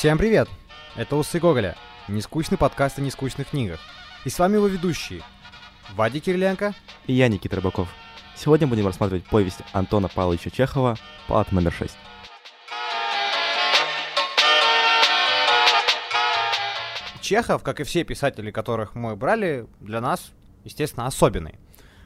Всем привет! Это Усы Гоголя, нескучный подкаст о нескучных книгах. И с вами его ведущие Вадик Кириленко и я, Никита Рыбаков. Сегодня будем рассматривать повесть Антона Павловича Чехова «Палата номер 6». Чехов, как и все писатели, которых мы брали, для нас, естественно, особенный.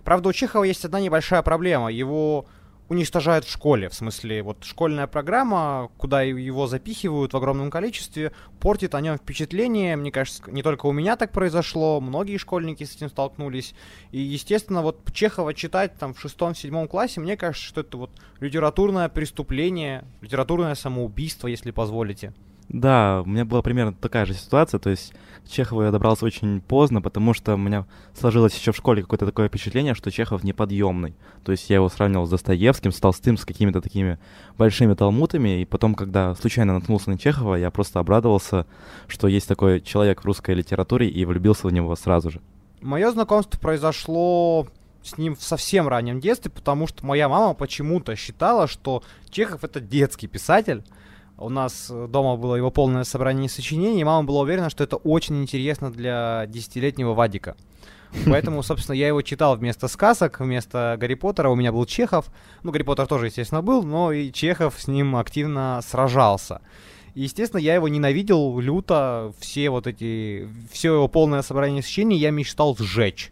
Правда, у Чехова есть одна небольшая проблема. Его уничтожают в школе. В смысле, вот школьная программа, куда его запихивают в огромном количестве, портит о нем впечатление. Мне кажется, не только у меня так произошло, многие школьники с этим столкнулись. И, естественно, вот Чехова читать там в шестом-седьмом классе, мне кажется, что это вот литературное преступление, литературное самоубийство, если позволите. Да, у меня была примерно такая же ситуация, то есть Чехову я добрался очень поздно, потому что у меня сложилось еще в школе какое-то такое впечатление, что Чехов неподъемный. То есть я его сравнивал с Достоевским, с Толстым, с какими-то такими большими талмутами, и потом, когда случайно наткнулся на Чехова, я просто обрадовался, что есть такой человек в русской литературе, и влюбился в него сразу же. Мое знакомство произошло с ним в совсем раннем детстве, потому что моя мама почему-то считала, что Чехов это детский писатель, у нас э, дома было его полное собрание сочинений, и мама была уверена, что это очень интересно для десятилетнего Вадика. Поэтому, собственно, я его читал вместо сказок, вместо Гарри Поттера у меня был Чехов. Ну, Гарри Поттер тоже, естественно, был, но и Чехов с ним активно сражался. И, естественно, я его ненавидел люто, все вот эти, все его полное собрание сочинений я мечтал сжечь.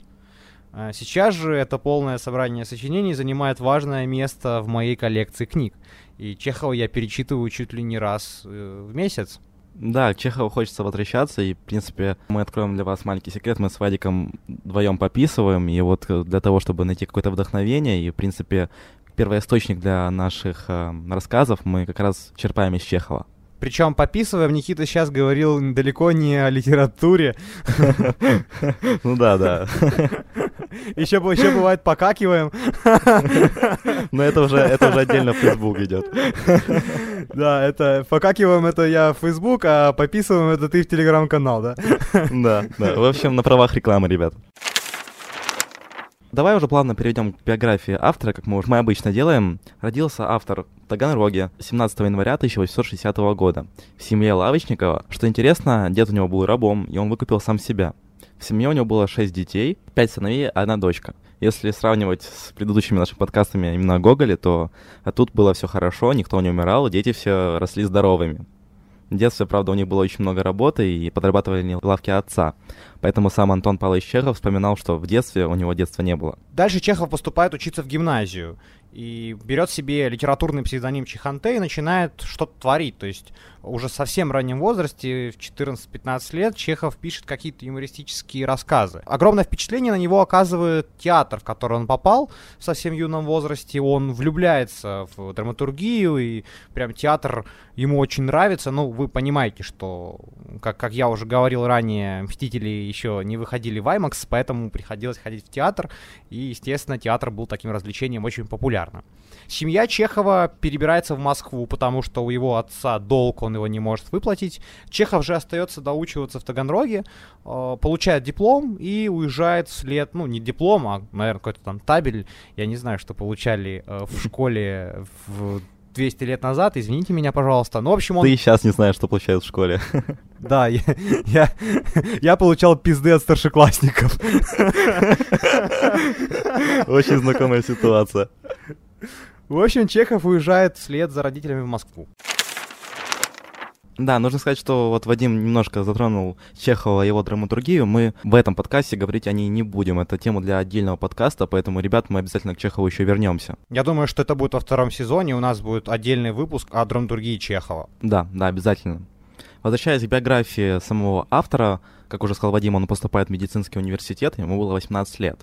А сейчас же это полное собрание сочинений занимает важное место в моей коллекции книг. И Чехова я перечитываю чуть ли не раз э, в месяц. Да, к Чехову хочется возвращаться, и, в принципе, мы откроем для вас маленький секрет, мы с Вадиком вдвоем пописываем, и вот э, для того, чтобы найти какое-то вдохновение, и, в принципе, первоисточник для наших э, рассказов мы как раз черпаем из Чехова. Причем пописываем, Никита сейчас говорил далеко не о литературе. Ну да, да. Еще, еще бывает покакиваем. Но это уже, это уже отдельно в Facebook идет. Да, это покакиваем это я в Facebook, а пописываем это ты в Телеграм-канал, да? Да, да. В общем, на правах рекламы, ребят. Давай уже плавно перейдем к биографии автора, как мы уже мы обычно делаем. Родился автор в Таганроге 17 января 1860 года в семье Лавочникова. Что интересно, дед у него был рабом, и он выкупил сам себя. В семье у него было 6 детей, 5 сыновей, одна дочка. Если сравнивать с предыдущими нашими подкастами именно о Гоголе, то а тут было все хорошо, никто не умирал, дети все росли здоровыми. В детстве, правда, у них было очень много работы, и подрабатывали они в лавке отца. Поэтому сам Антон Павлович Чехов вспоминал, что в детстве у него детства не было. Дальше Чехов поступает учиться в гимназию и берет себе литературный псевдоним Чиханте и начинает что-то творить. То есть уже совсем раннем возрасте, в 14-15 лет, Чехов пишет какие-то юмористические рассказы. Огромное впечатление на него оказывает театр, в который он попал в совсем юном возрасте. Он влюбляется в драматургию, и прям театр ему очень нравится. Ну, вы понимаете, что, как, как я уже говорил ранее, «Мстители» еще не выходили в IMAX, поэтому приходилось ходить в театр, и, естественно, театр был таким развлечением очень популярным. Семья Чехова перебирается в Москву, потому что у его отца долг, он его не может выплатить. Чехов же остается доучиваться в Таганроге, э, получает диплом и уезжает вслед, ну, не диплом, а, наверное, какой-то там табель, я не знаю, что получали э, в школе в 200 лет назад, извините меня, пожалуйста. Ну, в общем, он... Ты сейчас не знаешь, что получают в школе. Да, я, я, я получал пизды от старшеклассников. Очень знакомая ситуация. В общем, Чехов уезжает вслед за родителями в Москву. Да, нужно сказать, что вот Вадим немножко затронул Чехова и его драматургию. Мы в этом подкасте говорить о ней не будем. Это тема для отдельного подкаста, поэтому, ребят, мы обязательно к Чехову еще вернемся. Я думаю, что это будет во втором сезоне. У нас будет отдельный выпуск о драматургии Чехова. Да, да, обязательно. Возвращаясь к биографии самого автора, как уже сказал Вадим, он поступает в медицинский университет, ему было 18 лет.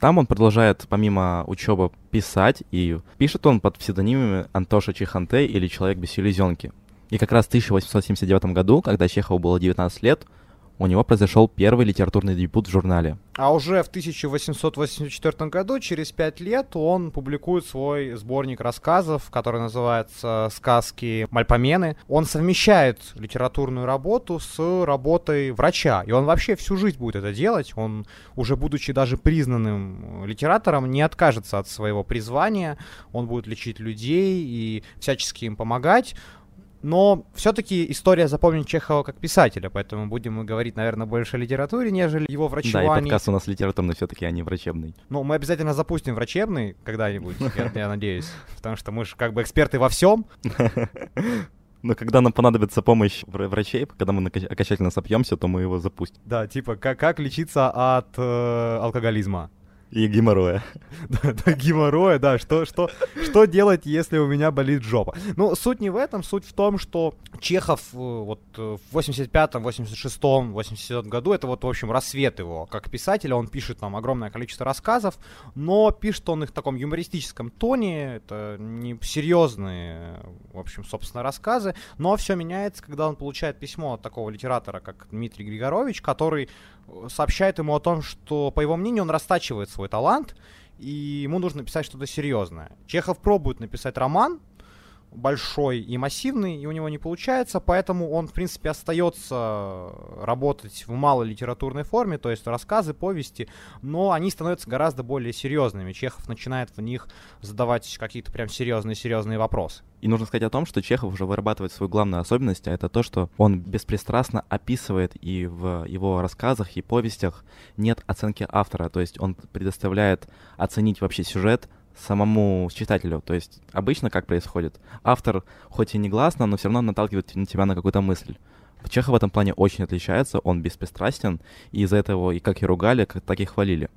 Там он продолжает, помимо учебы, писать, и пишет он под псевдонимами Антоша Чиханте или Человек без селезенки. И как раз в 1879 году, когда Чехову было 19 лет, у него произошел первый литературный дебют в журнале. А уже в 1884 году, через пять лет, он публикует свой сборник рассказов, который называется «Сказки Мальпомены». Он совмещает литературную работу с работой врача, и он вообще всю жизнь будет это делать. Он, уже будучи даже признанным литератором, не откажется от своего призвания, он будет лечить людей и всячески им помогать Но все-таки история запомнит Чехова как писателя, поэтому будем мы говорить, наверное, больше о литературе, нежели его врачевании. Да, и подкаст у нас литературный все-таки, а не врачебный. Ну, мы обязательно запустим врачебный когда-нибудь, я, я надеюсь, потому что мы же как бы эксперты во всем. Но когда нам понадобится помощь врачей, когда мы окончательно сопьемся, то мы его запустим. Да, типа, как, как лечиться от э, алкоголизма. И геморроя. да, да, геморроя, да. Что, что, что делать, если у меня болит жопа? Ну, суть не в этом, суть в том, что Чехов э, вот э, в 85-м, 86-м, 87 году, это вот, в общем, рассвет его. Как писателя он пишет там огромное количество рассказов, но пишет он их в таком юмористическом тоне, это не серьезные, в общем, собственно, рассказы, но все меняется, когда он получает письмо от такого литератора, как Дмитрий Григорович, который сообщает ему о том, что, по его мнению, он растачивает свой талант, и ему нужно писать что-то серьезное. Чехов пробует написать роман, большой и массивный, и у него не получается, поэтому он, в принципе, остается работать в малой литературной форме, то есть рассказы, повести, но они становятся гораздо более серьезными. Чехов начинает в них задавать какие-то прям серьезные-серьезные вопросы. И нужно сказать о том, что Чехов уже вырабатывает свою главную особенность, а это то, что он беспристрастно описывает, и в его рассказах и повестях нет оценки автора, то есть он предоставляет оценить вообще сюжет самому читателю. То есть обычно как происходит? Автор хоть и негласно, но все равно наталкивает на тебя на какую-то мысль. Чехов в этом плане очень отличается, он беспристрастен, и из-за этого и как и ругали, как, так и хвалили.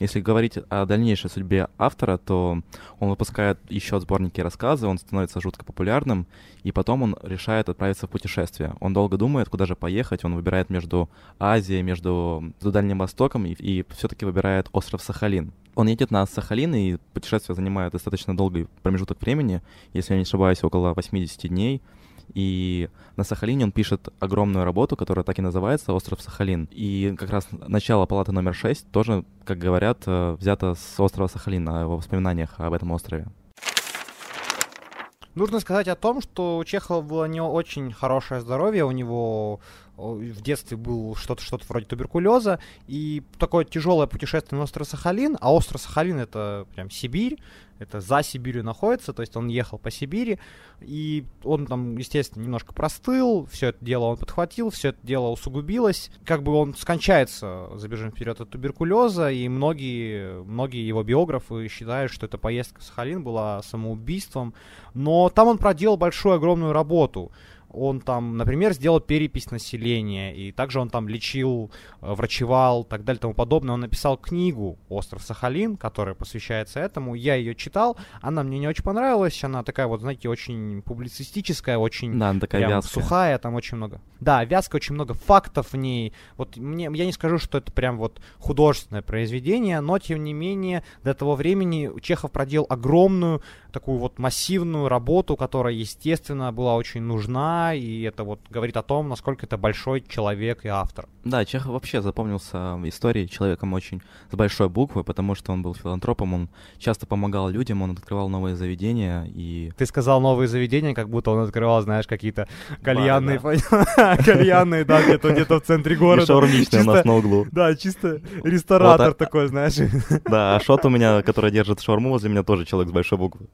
Если говорить о дальнейшей судьбе автора, то он выпускает еще сборники рассказы, он становится жутко популярным, и потом он решает отправиться в путешествие. Он долго думает, куда же поехать, он выбирает между Азией, между Дальним Востоком, и, и все-таки выбирает остров Сахалин. Он едет на Сахалин, и путешествие занимает достаточно долгий промежуток времени, если я не ошибаюсь, около 80 дней. И на Сахалине он пишет огромную работу, которая так и называется «Остров Сахалин». И как раз начало палаты номер 6 тоже, как говорят, э, взято с острова Сахалин, о его воспоминаниях об этом острове. Нужно сказать о том, что у Чехова было не очень хорошее здоровье, у него в детстве был что-то что-то вроде туберкулеза, и такое тяжелое путешествие на остров Сахалин, а остров Сахалин это прям Сибирь, это за Сибирью находится, то есть он ехал по Сибири, и он там, естественно, немножко простыл, все это дело он подхватил, все это дело усугубилось, как бы он скончается, забежим вперед, от туберкулеза, и многие, многие его биографы считают, что эта поездка в Сахалин была самоубийством, но там он проделал большую, огромную работу, он там, например, сделал перепись населения, и также он там лечил, э, врачевал, так далее, тому подобное. Он написал книгу «Остров Сахалин», которая посвящается этому. Я ее читал, она мне не очень понравилась, она такая вот, знаете, очень публицистическая, очень да, такая прям сухая, там очень много. Да, вязкая, очень много фактов в ней. Вот мне, я не скажу, что это прям вот художественное произведение, но тем не менее до того времени Чехов проделал огромную такую вот массивную работу, которая, естественно, была очень нужна, и это вот говорит о том, насколько это большой человек и автор. Да, Чехов вообще запомнился в истории человеком очень с большой буквы, потому что он был филантропом, он часто помогал людям, он открывал новые заведения и... Ты сказал новые заведения, как будто он открывал, знаешь, какие-то кальянные, кальянные, да, где-то где-то в центре города. Шаурмичный у нас на углу. Да, чисто ресторатор такой, знаешь. Да, а Шот у меня, который держит шаурму возле меня, тоже человек с большой буквы.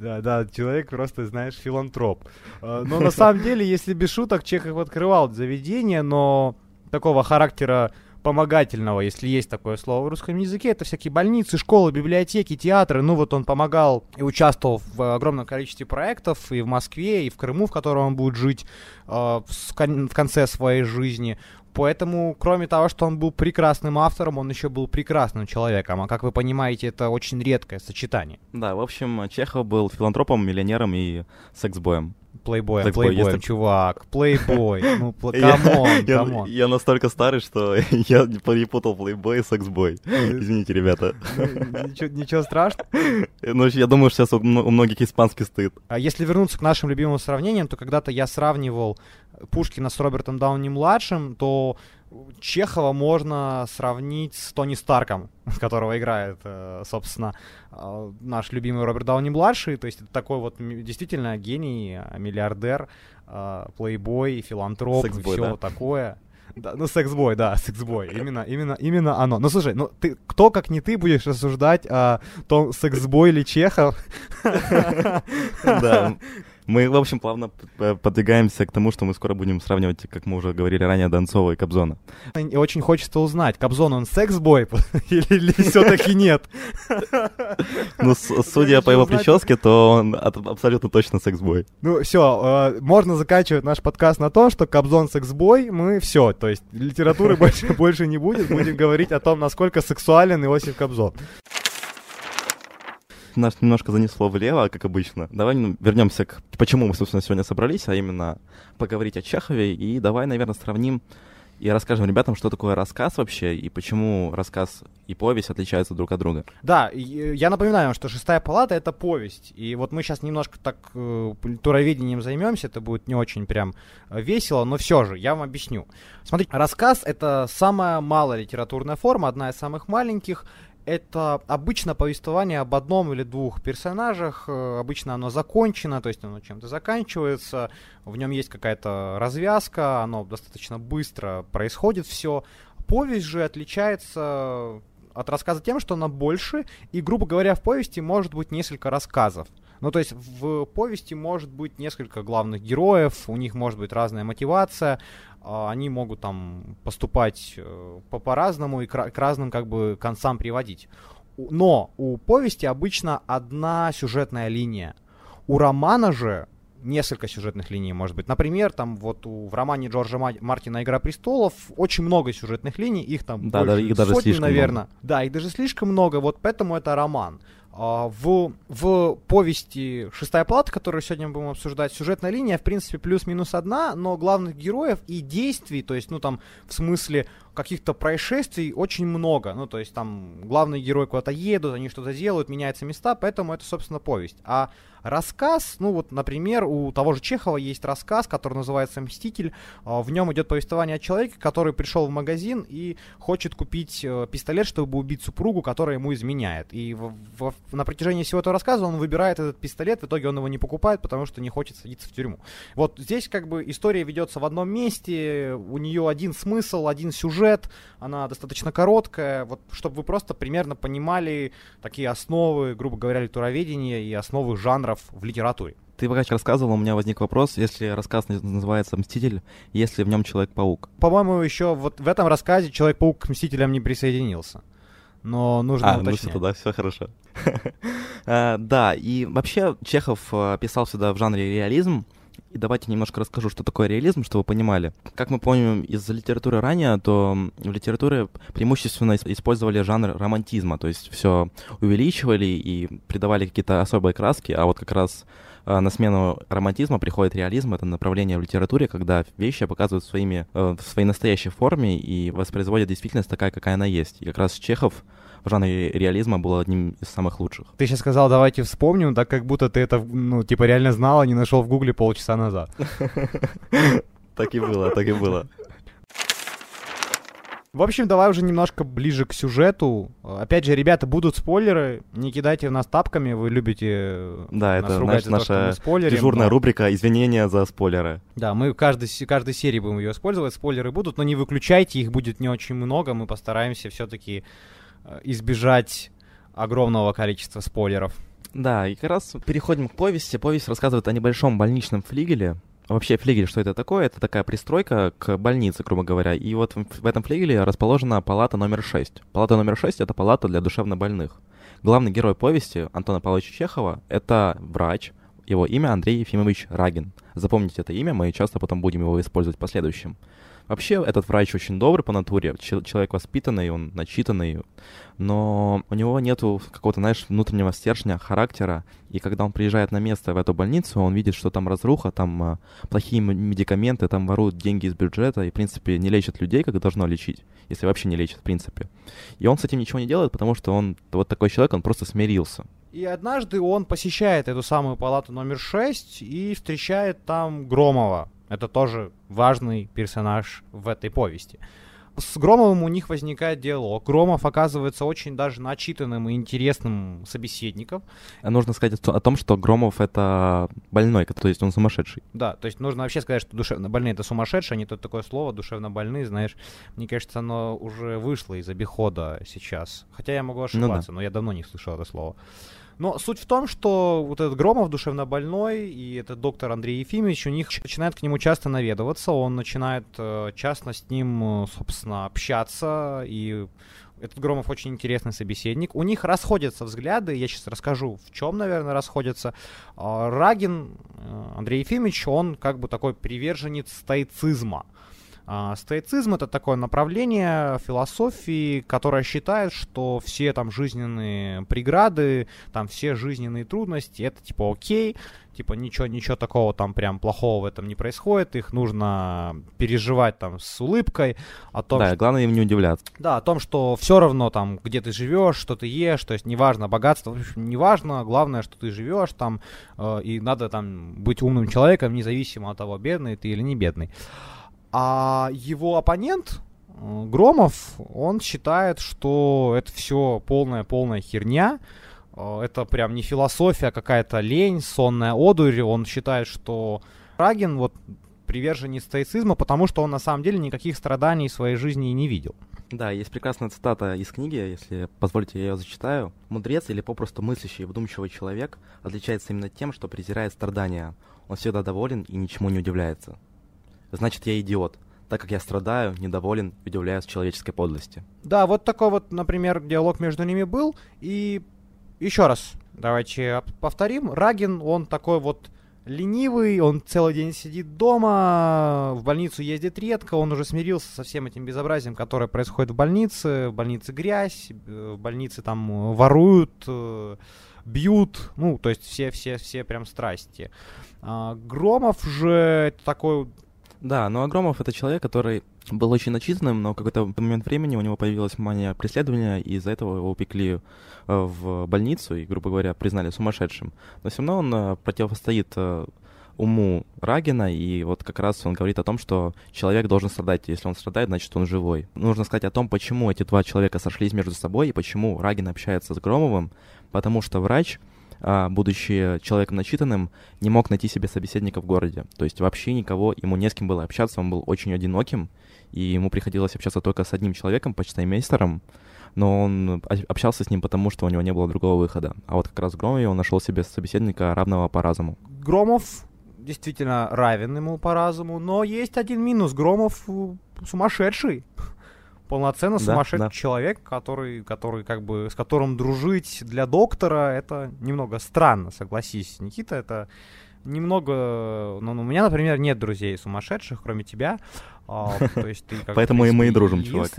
Да, да, человек просто, знаешь, филантроп. А, но на самом деле, если без шуток, Чехов открывал заведение, но такого характера помогательного, если есть такое слово в русском языке, это всякие больницы, школы, библиотеки, театры. Ну вот он помогал и участвовал в огромном количестве проектов и в Москве, и в Крыму, в котором он будет жить э, в конце своей жизни. Поэтому, кроме того, что он был прекрасным автором, он еще был прекрасным человеком. А как вы понимаете, это очень редкое сочетание. Да, в общем, Чехов был филантропом, миллионером и секс-боем. Плейбоем, плейбоем, чувак, плейбой, ну, come on, come on. Я настолько старый, что я перепутал плейбой и sex boy. Извините, ребята. Ничего страшного. Ну, я думаю, сейчас у многих испанский стыд. А если вернуться к нашим любимым сравнениям, то когда-то я сравнивал Пушкина с Робертом Дауни-младшим, то Чехова можно сравнить с Тони Старком, которого играет, э, собственно, э, наш любимый Роберт Дауни-младший. То есть это такой вот действительно гений, миллиардер, э, плейбой, филантроп, Сексбой, все да? такое. Да, ну, секс-бой, да, секс-бой. Именно, именно, именно оно. Ну, слушай, ну, ты, кто, как не ты, будешь рассуждать о том, секс-бой или Чехов? Да. Мы, в общем, плавно подвигаемся к тому, что мы скоро будем сравнивать, как мы уже говорили ранее, Донцова и Кобзона. И очень хочется узнать, Кобзон он секс-бой или, все-таки нет? Ну, судя по его прическе, то он абсолютно точно секс-бой. Ну, все, можно заканчивать наш подкаст на том, что Кобзон секс-бой, мы все, то есть литературы больше, больше не будет, будем говорить о том, насколько сексуален Иосиф Кобзон. Нас немножко занесло влево, как обычно. Давай ну, вернемся к почему мы, собственно, сегодня собрались, а именно поговорить о Чехове. И давай, наверное, сравним и расскажем ребятам, что такое рассказ вообще, и почему рассказ и повесть отличаются друг от друга. Да, э, я напоминаю вам, что «Шестая палата» — это повесть. И вот мы сейчас немножко так э, туроведением займемся, это будет не очень прям э, весело, но все же, я вам объясню. Смотрите, рассказ — это самая малая литературная форма, одна из самых маленьких, это обычно повествование об одном или двух персонажах. э, Обычно оно закончено, то есть оно чем-то заканчивается. В нем есть какая-то развязка, оно достаточно быстро происходит все. Повесть же отличается от рассказа тем, что она больше, и, грубо говоря, в повести может быть несколько рассказов. Ну, то есть в повести может быть несколько главных героев, у них может быть разная мотивация, а, они могут там поступать э, по- по-разному и к, ра- к разным как бы концам приводить. Но у повести обычно одна сюжетная линия. У романа же несколько сюжетных линий может быть. Например, там вот у, в романе Джорджа Ма- Мартина «Игра престолов» очень много сюжетных линий, их там Да, да, больше их даже сотни, слишком наверное. Да, их даже слишком много, вот поэтому это роман. А, В, в повести «Шестая палата», которую сегодня мы будем обсуждать, сюжетная линия, в принципе, плюс-минус одна, но главных героев и действий, то есть, ну, там, в смысле каких-то происшествий очень много. Ну, то есть, там, главные герои куда-то едут, они что-то делают, меняются места, поэтому это, собственно, повесть. А рассказ, ну, вот, например, у того же Чехова есть рассказ, который называется «Мститель». А, В нем идет повествование о человеке, который пришел в магазин и хочет купить э, пистолет, чтобы убить супругу, которая ему изменяет. И в- в- на протяжении всего этого рассказа он выбирает этот пистолет, в итоге он его не покупает, потому что не хочет садиться в тюрьму. Вот здесь как бы история ведется в одном месте, у нее один смысл, один сюжет, она достаточно короткая, вот чтобы вы просто примерно понимали такие основы, грубо говоря, литературоведения и основы жанров в литературе. Ты пока рассказывал, у меня возник вопрос, если рассказ наз- называется «Мститель», если в нем Человек-паук. По-моему, еще вот в этом рассказе Человек-паук к Мстителям не присоединился. Но нужно А, ну уточнять. все, тогда все хорошо. А, Да, и вообще Чехов а, писал сюда в жанре реализм. И давайте немножко расскажу, что такое реализм, чтобы вы понимали. Как мы помним из литературы ранее, то в литературе преимущественно ис- использовали жанр романтизма, то есть все увеличивали и придавали какие-то особые краски, а вот как раз а, на смену романтизма приходит реализм, это направление в литературе, когда вещи показывают своими, э, в своей настоящей форме и воспроизводят действительность такая, какая она есть. И как раз Чехов в жанре реализма был одним из самых лучших. Ты сейчас сказал, давайте вспомним, так как будто ты это, ну, типа, реально знал, а не нашел в гугле полчаса назад. Так и было, так и было. В общем, давай уже немножко ближе к сюжету. Опять же, ребята, будут спойлеры, не кидайте в нас тапками, вы любите э, Да, это знаешь, за то, наша спойлерим, дежурная но- рубрика «Извинения за спойлеры». Да, мы в каждой, каждой серии будем ее использовать, спойлеры будут, но не выключайте, их будет не очень много, мы постараемся все-таки избежать огромного количества спойлеров. Да, и как раз переходим к повести. Повесть рассказывает о небольшом больничном флигеле. Вообще флигель, что это такое? Это такая пристройка к больнице, грубо говоря. И вот в в этом флигеле расположена палата номер 6. Палата номер 6 — это палата для душевнобольных. Главный герой повести Антона Павловича Чехова — это врач. Его имя Андрей Ефимович Рагин. Запомните это имя, мы часто потом будем его использовать в последующем. Вообще, этот врач очень добрый по натуре, чел- человек воспитанный, он начитанный, но у него нету какого-то, знаешь, внутреннего стержня, характера, и когда он приезжает на место в эту больницу, он видит, что там разруха, там а, плохие медикаменты, там воруют деньги из бюджета, и, в принципе, не лечат людей, как должно лечить, если вообще не лечат, в принципе. И он с этим ничего не делает, потому что он, вот такой человек, он просто смирился. И однажды он посещает эту самую палату номер 6 и встречает там Громова. Это тоже важный персонаж в этой повести. С Громовым у них возникает диалог. Громов оказывается очень даже начитанным и интересным собеседником. Нужно сказать о том, что Громов — это больной, то есть он сумасшедший. Да, то есть нужно вообще сказать, что душевно больные это сумасшедшие, а не то такое слово, душевно больные, знаешь. Мне кажется, оно уже вышло из обихода сейчас. Хотя я могу ошибаться, но я давно не слышал это слово. Но суть в том, что вот этот Громов душевно больной и этот доктор Андрей Ефимович, у них начинает к нему часто наведываться, он начинает э, часто с ним, э, собственно, общаться, и этот Громов очень интересный собеседник. У них расходятся взгляды, я сейчас расскажу, в чем, наверное, расходятся. А, Рагин, э, Андрей Ефимович, он как бы такой приверженец стоицизма. Стоицизм это такое направление философии, которое считает, что все там жизненные преграды, там все жизненные трудности, это типа окей, типа ничего, ничего такого там прям плохого в этом не происходит, их нужно переживать там с улыбкой. О том, да, что... главное им не удивляться. Да, о том, что все равно там, где ты живешь, что ты ешь, то есть неважно, богатство, в общем, неважно, главное, что ты живешь там, э, и надо там быть умным человеком, независимо от того, бедный ты или не бедный. А его оппонент, э, Громов, он считает, что это все полная-полная херня, э, это прям не философия, а какая-то лень, сонная одурь. Он считает, что Рагин вот приверженец стоицизма, потому что он на самом деле никаких страданий в своей жизни и не видел. Да, есть прекрасная цитата из книги, если позволите, я ее зачитаю. «Мудрец или попросту мыслящий и вдумчивый человек отличается именно тем, что презирает страдания. Он всегда доволен и ничему не удивляется значит я идиот, так как я страдаю, недоволен удивляюсь человеческой подлости. Да, вот такой вот, например, диалог между ними был. И еще раз, давайте повторим. Рагин, он такой вот ленивый, он целый день сидит дома, в больницу ездит редко, он уже смирился со всем этим безобразием, которое происходит в больнице. В больнице грязь, в больнице там воруют, э, бьют, ну, то есть все-все-все прям страсти. А Громов же такой да, но Агромов — это человек, который был очень начитанным, но в какой-то момент времени у него появилась мания преследования, и из-за этого его упекли э, в больницу и, грубо говоря, признали сумасшедшим. Но все равно он э, противостоит э, уму Рагина, и вот как раз он говорит о том, что человек должен страдать. Если он страдает, значит, он живой. Нужно сказать о том, почему эти два человека сошлись между собой, и почему Рагин общается с Громовым, потому что врач будучи человеком начитанным, не мог найти себе собеседника в городе. То есть вообще никого, ему не с кем было общаться, он был очень одиноким, и ему приходилось общаться только с одним человеком, почтаймейстером, но он общался с ним потому, что у него не было другого выхода. А вот как раз в Громове он нашел себе собеседника равного по разуму. Громов действительно равен ему по разуму, но есть один минус. Громов э, сумасшедший полноценно да, сумасшедший да. человек, который, который как бы с которым дружить для доктора это немного странно, согласись, Никита, это немного, ну, у меня, например, нет друзей сумасшедших, кроме тебя, а, то есть ты как Поэтому и мы и дружим, чувак.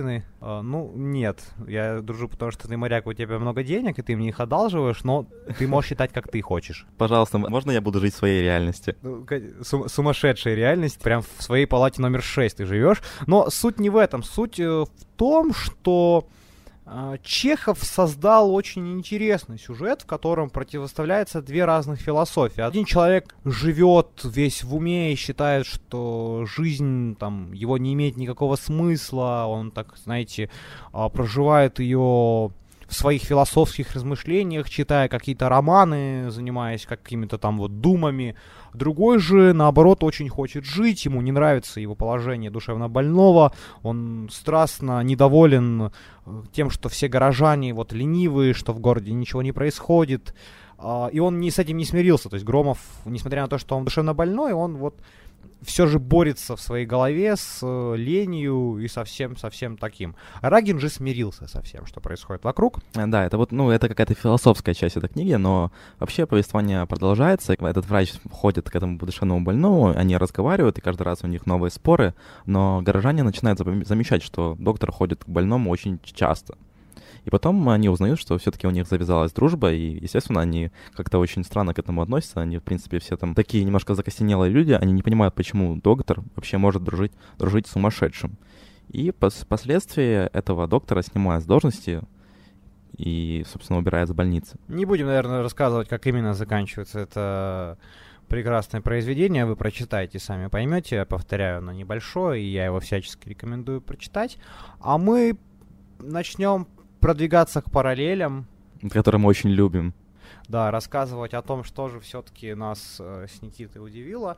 А, ну, нет, я дружу, потому что ты моряк, у тебя много денег, и ты мне их одалживаешь, но ты можешь считать, как ты хочешь. Пожалуйста, можно я буду жить в своей реальности? Ну, сум- сумасшедшая реальность, прям в своей палате номер 6 ты живешь. Но суть не в этом, суть э, в том, что Чехов создал очень интересный сюжет, в котором противоставляются две разных философии. Один человек живет весь в уме и считает, что жизнь там его не имеет никакого смысла, он так, знаете, а, проживает ее в своих философских размышлениях, читая какие-то романы, занимаясь какими-то там вот думами. Другой же, наоборот, очень хочет жить, ему не нравится его положение душевно больного, он страстно недоволен э, тем, что все горожане вот ленивые, что в городе ничего не происходит. А, и он не с этим не смирился. То есть Громов, несмотря на то, что он душевно больной, он вот все же борется в своей голове с э, ленью и совсем совсем таким. Рагин же смирился со всем, что происходит вокруг. Э, да, это вот, ну, это какая-то философская часть этой книги, но вообще повествование продолжается. Этот врач ходит к этому душевному больному, они разговаривают, и каждый раз у них новые споры, но горожане начинают замечать, что доктор ходит к больному очень часто. И потом они узнают, что все-таки у них завязалась дружба, и, естественно, они как-то очень странно к этому относятся. Они, в принципе, все там такие немножко закостенелые люди, они не понимают, почему доктор вообще может дружить, дружить с сумасшедшим. И пос последствия этого доктора снимают с должности, и, собственно, убирает с больницы. Не будем, наверное, рассказывать, как именно заканчивается это прекрасное произведение, вы прочитаете, сами поймете. Я повторяю, оно небольшое, и я его всячески рекомендую прочитать. А мы начнем продвигаться к параллелям. Которые мы очень любим. Да, рассказывать о том, что же все-таки нас э, с Никитой удивило.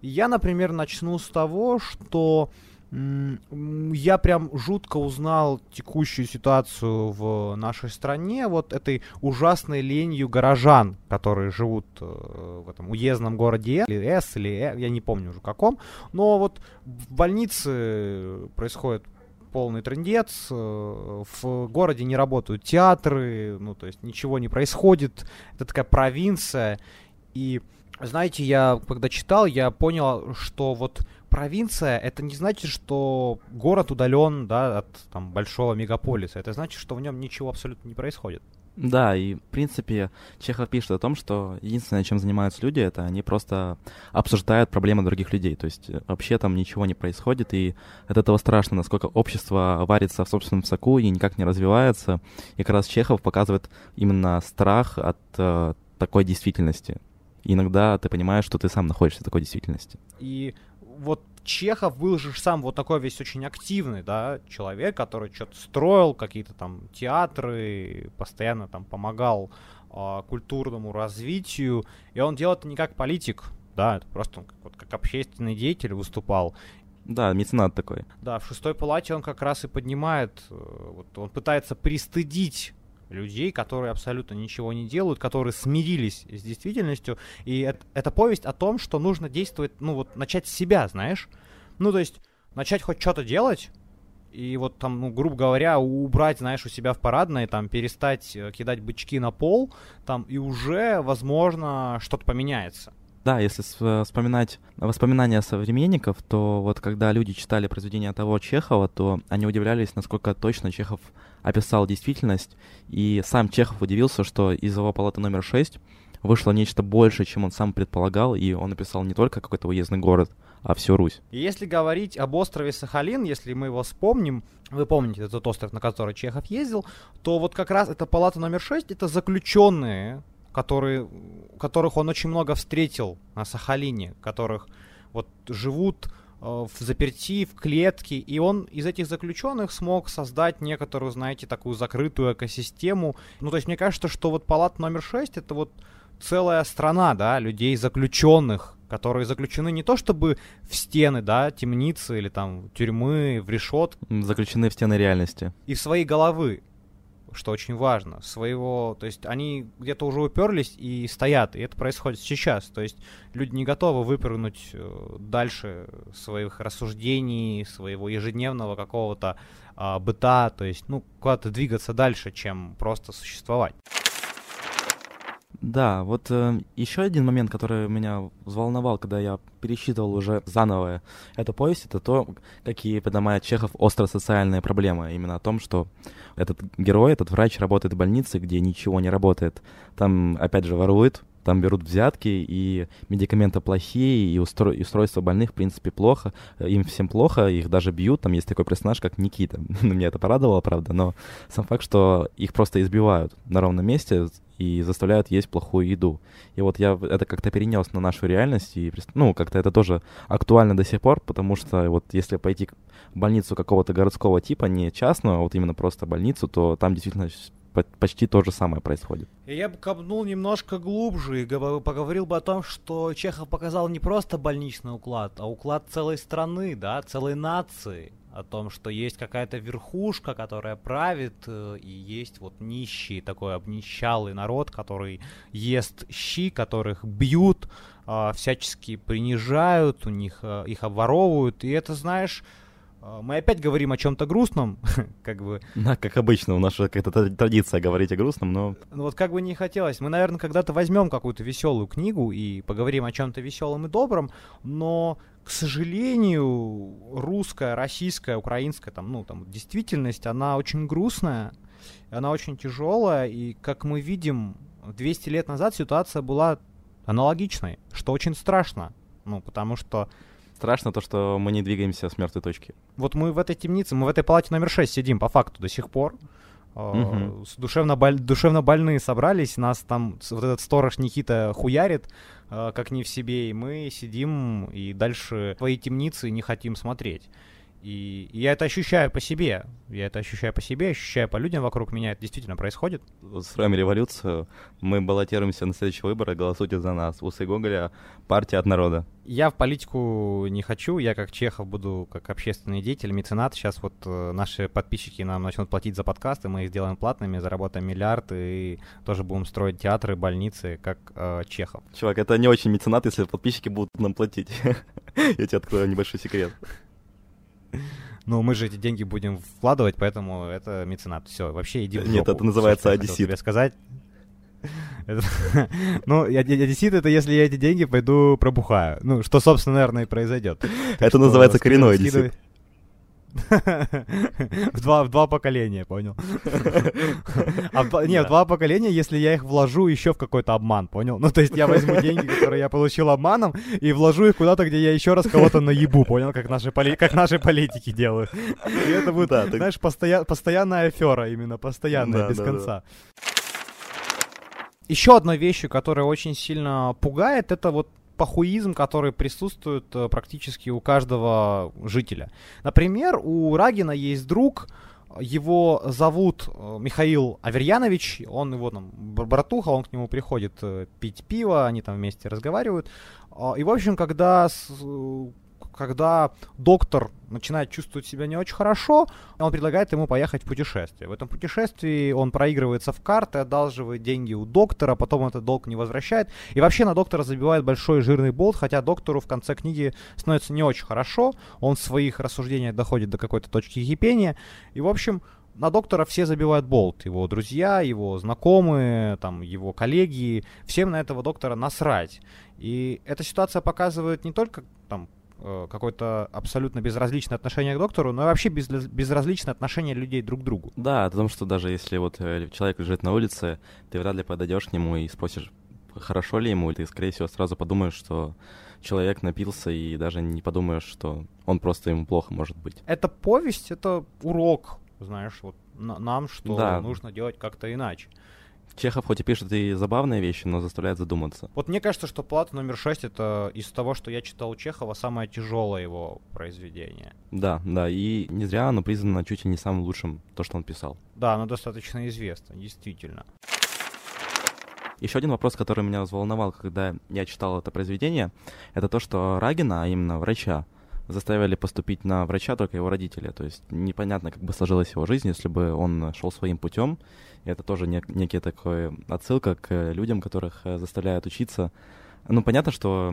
Я, например, начну с того, что Я прям жутко узнал текущую ситуацию в нашей стране, вот этой ужасной ленью горожан, которые живут э, в этом уездном городе, или С, или Э, я не помню уже каком, но вот в больнице происходит полный трендец, э, в городе не работают театры, ну, то есть ничего не происходит, это такая провинция, и знаете, я когда читал, я понял, что вот провинция, это не значит, что город удален, да, от там большого мегаполиса. Это значит, что в нем ничего абсолютно не происходит. Да, и в принципе Чехов пишет о том, что единственное, чем занимаются люди, это они просто обсуждают проблемы других людей. То есть э, вообще там ничего не происходит, и от этого страшно, насколько общество варится в собственном соку и никак не развивается. И как раз Чехов показывает именно страх от э, такой действительности. И иногда ты понимаешь, что ты сам находишься в такой действительности. И вот Чехов был же сам вот такой весь очень активный, да, человек, который что-то строил, какие-то там театры, постоянно там помогал э, культурному развитию, и он делал это не как политик, да, это просто он как, вот, как общественный деятель выступал. Да, меценат такой. Да, в шестой палате он как раз и поднимает, э, вот он пытается пристыдить людей, которые абсолютно ничего не делают, которые смирились с действительностью. И это, это повесть о том, что нужно действовать, ну вот начать с себя, знаешь. Ну то есть начать хоть что-то делать, и вот там, ну, грубо говоря, убрать, знаешь, у себя в парадной, там, перестать э, кидать бычки на пол, там, и уже, возможно, что-то поменяется. Да, если вспоминать воспоминания современников, то вот когда люди читали произведения того Чехова, то они удивлялись, насколько точно Чехов описал действительность, и сам Чехов удивился, что из его палаты номер 6 вышло нечто большее, чем он сам предполагал, и он описал не только какой-то уездный город, а всю Русь. И если говорить об острове Сахалин, если мы его вспомним, вы помните этот остров, на который Чехов ездил, то вот как раз эта палата номер 6, это заключенные, которые, которых он очень много встретил на Сахалине, которых вот живут Э, в заперти, в клетке, и он из этих заключенных смог создать некоторую, знаете, такую закрытую экосистему. Ну, то есть мне кажется, что вот палата номер 6 это вот целая страна, да, людей заключенных, которые заключены не то чтобы в стены, да, темницы или там тюрьмы, в решет. Заключены в стены реальности. И в свои головы что очень важно, своего, то есть они где-то уже уперлись и стоят, и это происходит сейчас, то есть люди не готовы выпрыгнуть э, дальше своих рассуждений, своего ежедневного какого-то а, быта, то есть, ну, куда-то двигаться дальше, чем просто существовать. Да, вот э, еще один момент, который меня взволновал, когда я пересчитывал уже заново эту повесть, это то, какие поднимает Чехов остро-социальные проблемы. Именно о том, что этот герой, этот врач работает в больнице, где ничего не работает. Там, опять же, воруют, там берут взятки, и медикаменты плохие, и, устро... и устройство больных, в принципе, плохо. Им всем плохо, их даже бьют. Там есть такой персонаж, как Никита. Меня это порадовало, правда, но сам факт, что их просто избивают на ровном месте, и заставляют есть плохую еду. И вот я это как-то перенес на нашу реальность, и, ну, как-то это тоже актуально до сих пор, потому что вот если пойти в больницу какого-то городского типа, не частную, а вот именно просто больницу, то там действительно почти то же самое происходит. Я бы копнул немножко глубже и поговорил бы о том, что Чехов показал не просто больничный уклад, а уклад целой страны, да, целой нации о том, что есть какая-то верхушка, которая правит, э, и есть вот нищий, такой обнищалый народ, который ест щи, которых бьют, а, всячески принижают, у них э, их обворовывают, и это, знаешь, мы опять говорим о чем-то грустном, как бы. Да, как обычно, у нас какая-то традиция говорить о грустном, но... Ну вот как бы не хотелось. Мы, наверное, когда-то возьмем какую-то веселую книгу и поговорим о чем-то веселом и добром, но к сожалению, русская, российская, украинская, там, ну, там, действительность, она очень грустная, она очень тяжелая, и, как мы видим, 200 лет назад ситуация была аналогичной, что очень страшно, ну, потому что... Страшно то, что мы не двигаемся с мертвой точки. Вот мы в этой темнице, мы в этой палате номер 6 сидим по факту до сих пор, Uh-huh. Душевно, боль... душевно больные собрались, нас там вот этот сторож Никита хуярит, э, как не в себе, и мы сидим и дальше свои темницы не хотим смотреть. И, и я это ощущаю по себе. Я это ощущаю по себе, ощущаю по людям вокруг меня. Это действительно происходит. Строим революцию. Мы баллотируемся на следующие выборы. Голосуйте за нас. Усы Гоголя, партия от народа. Я в политику не хочу. Я как Чехов буду как общественный деятель, меценат. Сейчас вот э, наши подписчики нам начнут платить за подкасты. Мы их сделаем платными, заработаем миллиард и тоже будем строить театры, больницы, как э, Чехов. Чувак, это не очень меценат, если подписчики будут нам платить. Я тебе открою небольшой секрет. Ну, мы же эти деньги будем вкладывать, поэтому это меценат. Все, вообще иди в Нет, это называется хотел одессит. тебе сказать. Ну, одессит это если я эти деньги пойду пробухаю. Ну, что, собственно, наверное, и произойдет. Это называется коренной одессит. В два, в два поколения, понял? А в не, в два поколения, если я их вложу еще в какой-то обман, понял? Ну, то есть я возьму деньги, которые я получил обманом, и вложу их куда-то, где я еще раз кого-то наебу, понял? Как наши, поли- как наши политики делают. И это будет, Да, знаешь, постоя- постоянная афера именно, постоянная, Да, без да, да. конца. Еще одной вещью, которая очень сильно пугает, это вот похуизм, который присутствует э, практически у каждого жителя. Например, у Рагина есть друг, его зовут э, Михаил Аверьянович, он его там бр- братуха, он к нему приходит э, пить пиво, они там вместе разговаривают. А, И, в общем, когда, когда доктор начинает чувствовать себя не очень хорошо, он предлагает ему поехать в путешествие. В этом путешествии он проигрывается в карты, одалживает деньги у доктора, потом этот долг не возвращает. И вообще на доктора забивает большой жирный болт, хотя доктору в конце книги становится не очень хорошо. Он в своих рассуждениях доходит до какой-то точки кипения. И, в общем, на доктора все забивают болт. Его друзья, его знакомые, там, его коллеги. Всем на этого доктора насрать. И эта ситуация показывает не только там какое-то абсолютно безразличное отношение к доктору, но и вообще без- безразличное отношение людей друг к другу. Да, о том, что даже если вот э, человек лежит на улице, ты вряд ли подойдешь к нему и спросишь, хорошо ли ему, и ты, скорее всего, сразу подумаешь, что человек напился, и даже не подумаешь, что он просто ему плохо может быть. Это повесть, это урок, знаешь, вот на- нам, что Да. нужно делать как-то иначе. Чехов хоть и пишет и забавные вещи, но заставляет задуматься. Вот мне кажется, что «Палата номер 6» — это из того, что я читал у Чехова, самое тяжелое его произведение. Да, да, и не зря оно признано чуть ли не самым лучшим, то, что он писал. Да, оно достаточно известно, действительно. Еще один вопрос, который меня взволновал, когда я читал это произведение, это то, что Рагина, а именно врача, заставили поступить на врача только его родители. То есть непонятно, как бы сложилась его жизнь, если бы он шел своим путем. И это тоже нек- некий такой отсылка к людям, которых э, заставляют учиться. Ну, понятно, что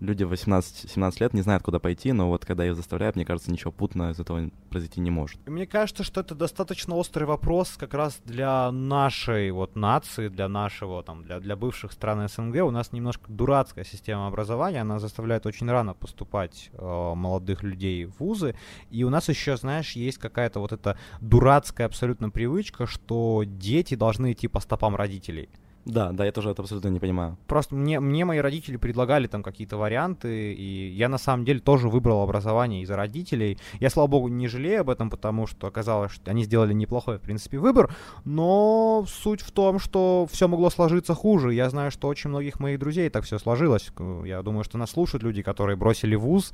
люди в 18-17 лет не знают, куда пойти, но вот когда их заставляют, мне кажется, ничего путного из этого произойти не может. Мне кажется, что это достаточно острый вопрос как раз для нашей вот нации, для нашего, там, для, для бывших стран СНГ. У нас немножко дурацкая система образования, она заставляет очень рано поступать э, молодых людей в вузы. И у нас еще, знаешь, есть какая-то вот эта дурацкая абсолютно привычка, что дети должны идти по стопам родителей. Да, да, я тоже это абсолютно не понимаю. Просто мне, мне мои родители предлагали там какие-то варианты, и я на самом деле тоже выбрал образование из-за родителей. Я, слава богу, не жалею об этом, потому что оказалось, что они сделали неплохой, в принципе, выбор. Но суть в том, что все могло сложиться хуже. Я знаю, что очень многих моих друзей так все сложилось. Я думаю, что нас слушают люди, которые бросили вуз,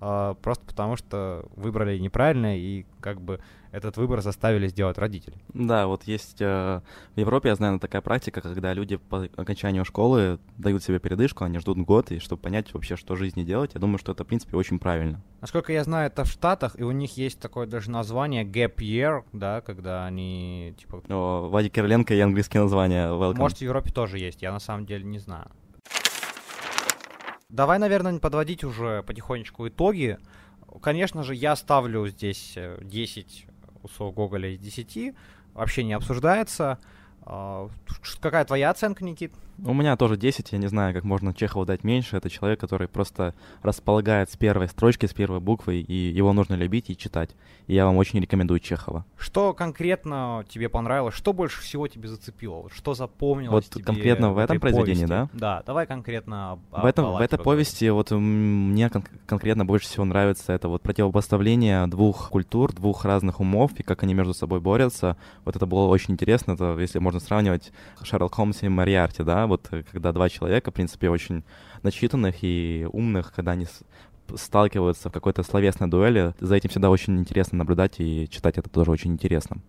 а, просто потому что выбрали неправильно, и как бы этот выбор заставили сделать родители. Да, вот есть э, в Европе, я знаю, такая практика, когда люди по окончанию школы дают себе передышку, они ждут год, и чтобы понять вообще, что жизни делать, я думаю, что это, в принципе, очень правильно. Насколько я знаю, это в Штатах, и у них есть такое даже название gap year, да, когда они, типа, О, Вадик Кириленко и английские названия welcome. может, в Европе тоже есть, я на самом деле не знаю. Давай, наверное, подводить уже потихонечку итоги. Конечно же, я ставлю здесь э, 10 усов Гоголя из 10, вообще не обсуждается. А, Какая твоя оценка, Никит? У меня тоже 10, я не знаю, как можно Чехову дать меньше. Это человек, который просто располагает с первой строчки, с первой буквой, и его нужно любить и читать. И я вам очень рекомендую Чехова. Что конкретно тебе понравилось? Что больше всего тебе зацепило? Что запомнилось Вот тебе конкретно в этом произведении, повести? да? Да, давай конкретно в, этом, в этой повести вот мне кон- конкретно больше всего нравится это вот противопоставление двух культур, двух разных умов, и как они между собой борются. Вот это было очень интересно, это, если можно сравнивать Шерлок Холмс и Мариарти, да, вот э, когда два человека, в принципе, очень начитанных и умных, когда они сталкиваются в какой-то словесной дуэли. За этим всегда очень интересно наблюдать и читать это тоже очень интересно.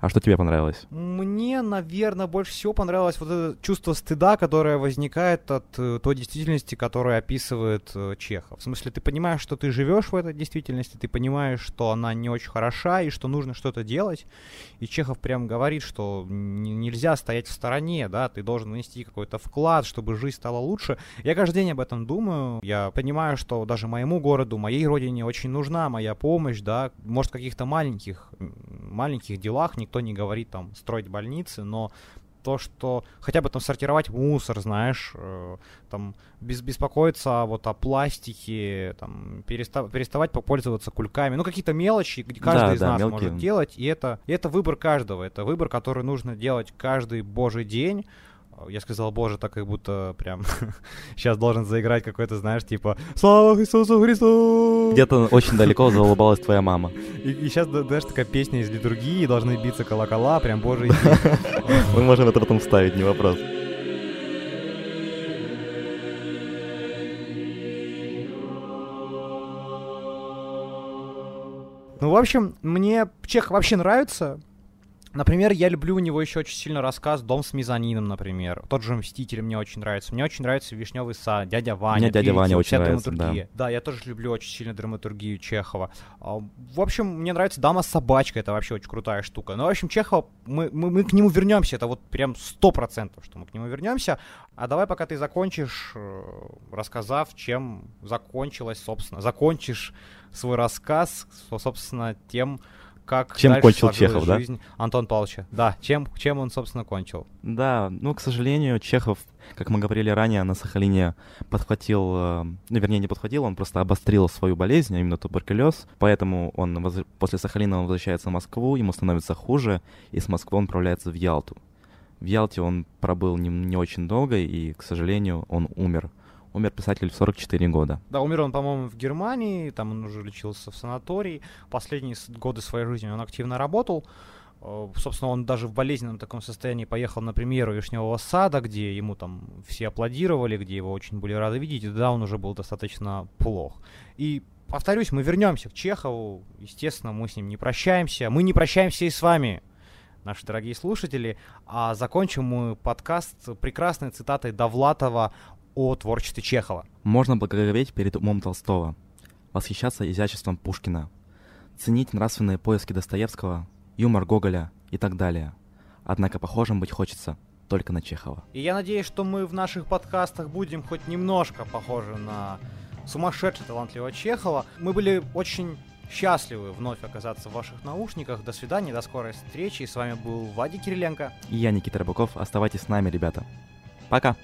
А что тебе понравилось? Мне, наверное, больше всего понравилось вот это чувство стыда, которое возникает от э, той действительности, которую описывает э, Чехов. В смысле, ты понимаешь, что ты живешь в этой действительности, ты понимаешь, что она не очень хороша и что нужно что-то делать. И Чехов прям говорит, что нельзя стоять в стороне, да, ты должен внести какой-то вклад, чтобы жизнь стала лучше. Я каждый день об этом думаю. Я понимаю, что даже моему городу, моей родине очень нужна моя помощь, да, может, в каких-то маленьких, маленьких делах, не никто не говорит там строить больницы, но то, что хотя бы там сортировать мусор, знаешь, э, там без, беспокоиться вот о пластике, там перестав, переставать попользоваться кульками, ну какие-то мелочи, где каждый да, из да, нас мелкие. может делать, и это, и это выбор каждого, это выбор, который нужно делать каждый божий день, я сказал, боже, так как будто прям сейчас должен заиграть какой-то, знаешь, типа «Слава Иисусу Христу!» Где-то очень далеко заулыбалась твоя мама. И, и сейчас, знаешь, такая песня из литургии, должны биться колокола, прям боже Мы можем это потом вставить, не вопрос. Ну, в общем, мне Чех вообще нравится. Например, я люблю у него еще очень сильно рассказ «Дом с мезонином», например. Тот же «Мститель» мне очень нравится. Мне очень нравится «Вишневый сад», «Дядя Ваня». Мне «Дядя Ваня» очень нравится, да. Да, я тоже люблю очень сильно драматургию Чехова. А, в общем, мне нравится «Дама с собачкой», это вообще очень крутая штука. Ну, в общем, Чехова, мы, мы, мы к нему вернемся, это вот прям сто процентов, что мы к нему вернемся. А давай, пока ты закончишь, э, рассказав, чем закончилась, собственно, закончишь свой рассказ, собственно, тем, как чем кончил Чехов, жизнь да? Антон Павловича. Да, чем, чем он, собственно, кончил. Да, ну, к сожалению, Чехов, как мы говорили ранее, на Сахалине подхватил, э, ну, вернее, не подхватил, он просто обострил свою болезнь, а именно туберкулез, поэтому он воз... после Сахалина он возвращается в Москву, ему становится хуже, и с Москвы он отправляется в Ялту. В Ялте он пробыл не, не очень долго, и, к сожалению, он умер Умер писатель в 44 года. Да, умер он, по-моему, в Германии, там он уже лечился в санатории. Последние годы своей жизни он активно работал. Э, собственно, он даже в болезненном таком состоянии поехал на премьеру «Вишневого сада», где ему там все аплодировали, где его очень были рады видеть, да, он уже был достаточно плох. И повторюсь, мы вернемся к Чехову. Естественно, мы с ним не прощаемся. Мы не прощаемся и с вами, наши дорогие слушатели. А закончим мы подкаст прекрасной цитатой Довлатова о творчестве Чехова. Можно благоговеть перед умом Толстого, восхищаться изяществом Пушкина, ценить нравственные поиски Достоевского, юмор Гоголя и так далее. Однако похожим быть хочется только на Чехова. И я надеюсь, что мы в наших подкастах будем хоть немножко похожи на сумасшедшего талантливого Чехова. Мы были очень счастливы вновь оказаться в ваших наушниках. До свидания, до скорой встречи. С вами был Вадик Кириленко. И я, Никита Рыбаков. Оставайтесь с нами, ребята. Пока!